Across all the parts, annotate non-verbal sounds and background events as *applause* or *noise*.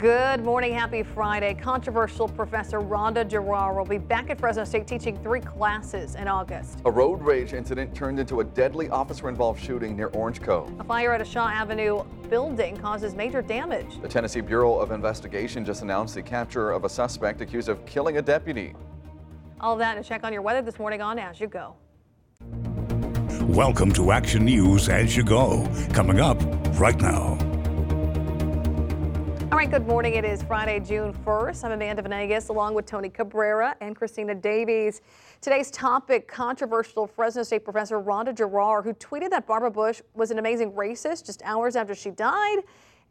Good morning, happy Friday. Controversial Professor Randa Jarrar will be back at Fresno State teaching three classes in August. A road rage incident turned into a deadly officer-involved shooting near Orange Cove. A fire at a Shaw Avenue building causes major damage. The Tennessee Bureau of Investigation just announced the capture of a suspect accused of killing a deputy. All that and check on your weather this morning on As You Go. Welcome to Action News As You Go. Coming up right now. Right, good morning. It is Friday, June 1st. I'm Amanda Venegas along with Tony Cabrera and Christina Davies. Today's topic controversial Fresno State professor Randa Jarrar, who tweeted that Barbara Bush was an amazing racist just hours after she died,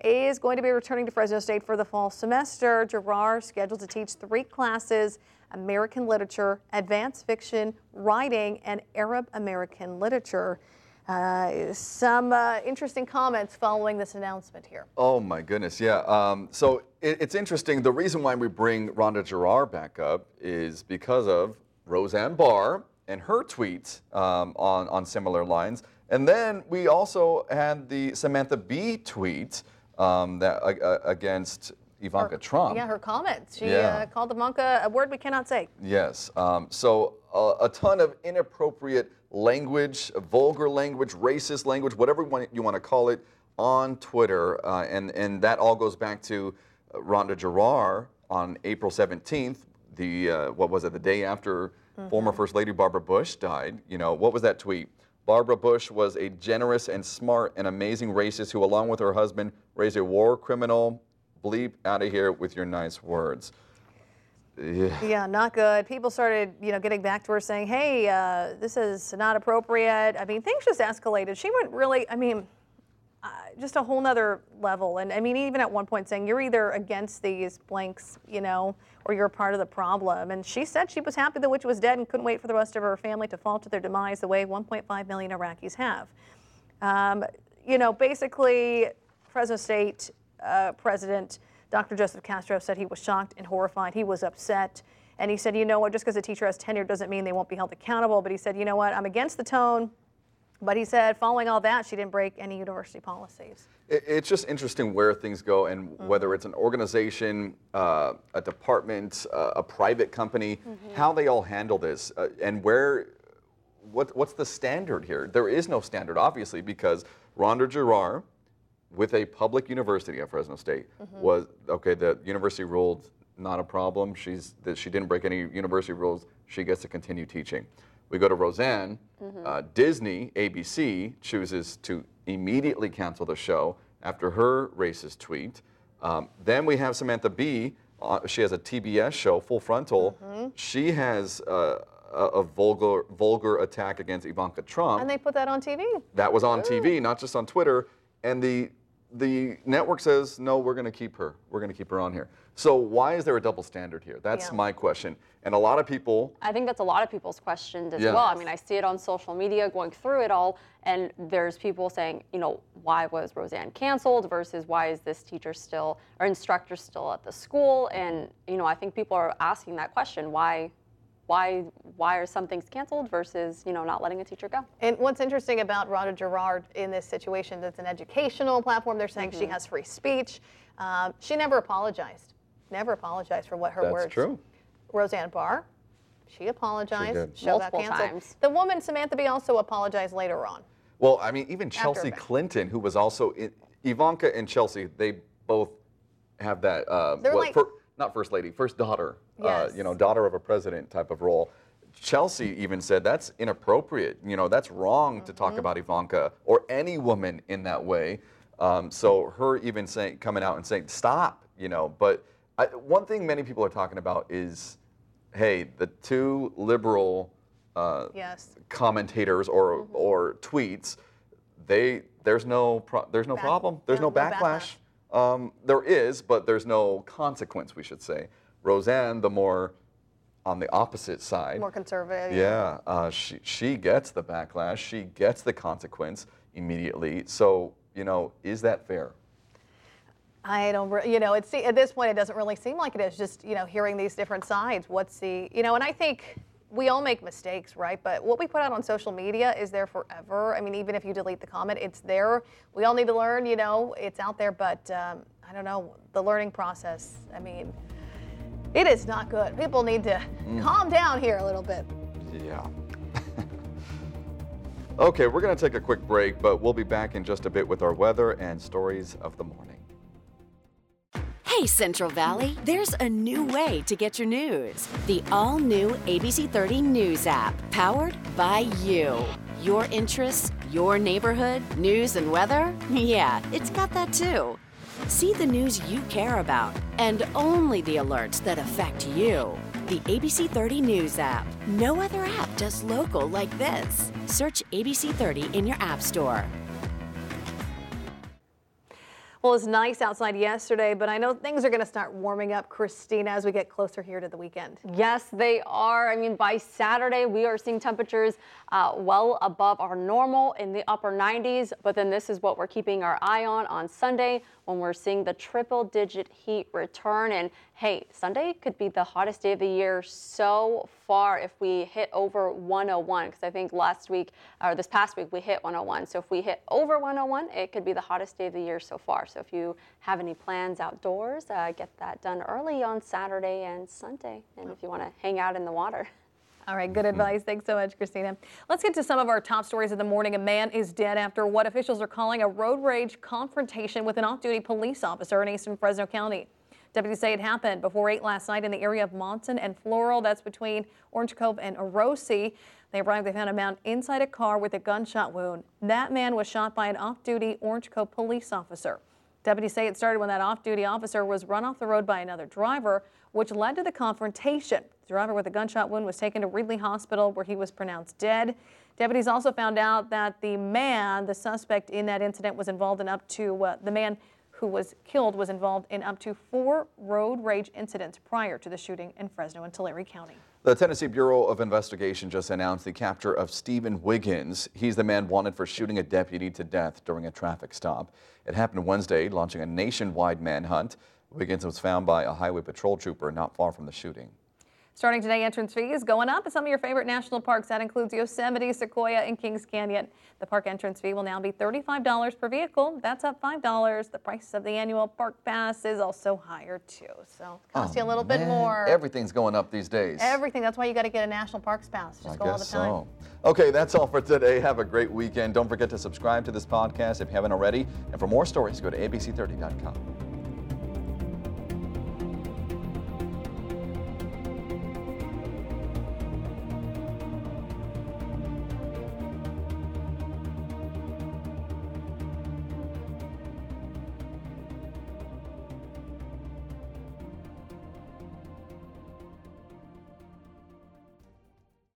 is going to be returning to Fresno State for the fall semester. Jarrar scheduled to teach three classes American literature, advanced fiction, writing, and Arab American literature. Uh, some uh, interesting comments following this announcement here. Oh my goodness, yeah. Um, so it, it's interesting. The reason why we bring Randa Jarrar back up is because of Roseanne Barr and her tweets um, on on similar lines, and then we also had the Samantha Bee tweet um, that uh, against Ivanka her, Trump. Yeah, her comments. She Yeah. uh, called Ivanka a word we cannot say. Yes. Um, so uh, a ton of inappropriate language, vulgar language, racist language, whatever you want, to call it, on Twitter, uh, and and that all goes back to uh, Randa Jarrar on April 17th. The uh, what was it? The day after former First Lady Barbara Bush died. You know what was that tweet? Barbara Bush was a generous and smart and amazing racist who, along with her husband, raised a war criminal. Bleep out of here with your nice words. Yeah. Yeah, not good. People started, you know, getting back to her saying, "Hey, uh, this is not appropriate." I mean, things just escalated. She went really, I mean, uh, just a whole nother level. And I mean, even at one point saying, "You're either against these blanks, you know, or you're part of the problem." And she said she was happy the witch was dead and couldn't wait for the rest of her family to fall to their demise the way 1.5 million Iraqis have. Um, you know, basically, Fresno State uh, President Dr. Joseph Castro said he was shocked and horrified. He was upset. And he said, you know what, just because a teacher has tenure doesn't mean they won't be held accountable. But he said, you know what, I'm against the tone. But he said, following all that, she didn't break any university policies. It's just interesting where things go and whether it's an organization, uh, a department, uh, a private company, how they all handle this uh, and where, what, what's the standard here? There is no standard, obviously, because Randa Jarrar, with a public university at Fresno State, was okay. The university ruled not a problem. She's that she didn't break any university rules. She gets to continue teaching. We go to Roseanne. Uh, Disney, ABC chooses to immediately cancel the show after her racist tweet. Um, then we have Samantha Bee. Uh, she has a TBS show, Full Frontal. She has uh, a, a vulgar vulgar attack against Ivanka Trump. And they put that on TV. That was on TV, not just on Twitter. And the the network says, no, we're going to keep her. We're going to keep her on here. So why is there a double standard here? That's Yeah. my question. And a lot of people, I think that's a lot of people's questions as Yeah. well. I mean, I see it on social media going through it all, and there's people saying, you know, why was Roseanne canceled versus why is this teacher still or instructor still at the school? And you know, I think people are asking that question: why, why, why are some things canceled versus you know not letting a teacher go? And what's interesting about Randa Jarrar in this situation, that's an educational platform. They're saying she has free speech. Um, she never apologized. Never apologized for what her words. that's words. true. Roseanne Barr, she apologized. did. Show got Multiple canceled. times. The woman Samantha Bee also apologized later on. Well, I mean, even Chelsea that. Clinton, who was also in, Ivanka and Chelsea, they both have that. Uh, They're what, like- fir- not first lady, first daughter. Uh, you know, daughter of a president type of role. Chelsea even said that's inappropriate. You know, that's wrong to Mm-hmm. talk about Ivanka or any woman in that way. Um, so her even saying, coming out and saying, stop. You know, but I, one thing many people are talking about is, hey, the two liberal. Uh, Yes. commentators or or tweets, they there's no pro, there's no Back- problem. There's yeah, no no backlash. Um, there is, but there's no consequence. We should say. Roseanne, the more on the opposite side. More conservative. Yeah, uh, she she gets the backlash. She gets the consequence immediately. So you know, is that fair? I don't, re- you know, it's at this point it doesn't really seem like it is. Just you know, hearing these different sides. What's the, you know, and I think we all make mistakes, right? But what we put out on social media is there forever. I mean, even if you delete the comment, it's there. We all need to learn. You know, it's out there. But um, I don't know, the learning process. I mean, it is not good. People need to calm down here a little bit. Yeah. *laughs* okay, we're going to take a quick break, but we'll be back in just a bit with our weather and stories of the morning. Hey, Central Valley, there's a new way to get your news. The all new ABC 30 News app, powered by you. Your interests, your neighborhood, news and weather? *laughs* Yeah, it's got that too. See the news you care about and only the alerts that affect you. The ABC 30 News app. No other app does local like this. Search ABC 30 in your App Store. Well, it's nice outside yesterday, but I know things are going to start warming up, Christina, as we get closer here to the weekend. Yes, they are. I mean, by Saturday, we are seeing temperatures uh, well above our normal in the upper 90s. But then this is what we're keeping our eye on on Sunday when we're seeing the triple digit heat return. And hey, Sunday could be the hottest day of the year so far if we hit over 101. Because I think last week or this past week we hit 101. So if we hit over 101, it could be the hottest day of the year so far. So if you have any plans outdoors, uh, get that done early on Saturday and Sunday. And if you want to hang out in the water. *laughs* All right, good mm-hmm. advice. Thanks so much, Christina. Let's get to some of our top stories of the morning. A man is dead after what officials are calling a road rage confrontation with an off duty police officer in eastern Fresno County. Deputies say it happened before 8 last night in the area of Monson and Floral. That's between Orange Cove and Orosi. They arrived, they found a man inside a car with a gunshot wound. That man was shot by an off duty Orange Cove police officer. Deputies say it started when that off duty officer was run off the road by another driver, which led to the confrontation. The driver with a gunshot wound was taken to Reedley Hospital where he was pronounced dead. Deputies also found out that the man, the suspect in that incident, was involved in up to uh, the man who was killed was involved in up to four road rage incidents prior to the shooting in Fresno and Tulare County. The Tennessee Bureau of Investigation just announced the capture of Stephen Wiggins. He's the man wanted for shooting a deputy to death during a traffic stop. It happened Wednesday, launching a nationwide manhunt. Wiggins was found by a highway patrol trooper not far from the shooting. Starting today, entrance fees going up at some of your favorite national parks. That includes Yosemite, Sequoia, and Kings Canyon. The park entrance fee will now be $35 per vehicle. That's up $5. The price of the annual park pass is also higher too. So it costs you a oh, little bit Oh, more. Everything's going up these days. Everything. That's why you got to get a national parks pass. Just I go all the time. so. Okay, that's all for today. Have a great weekend. Don't forget to subscribe to this podcast if you haven't already. And for more stories, go to abc30.com.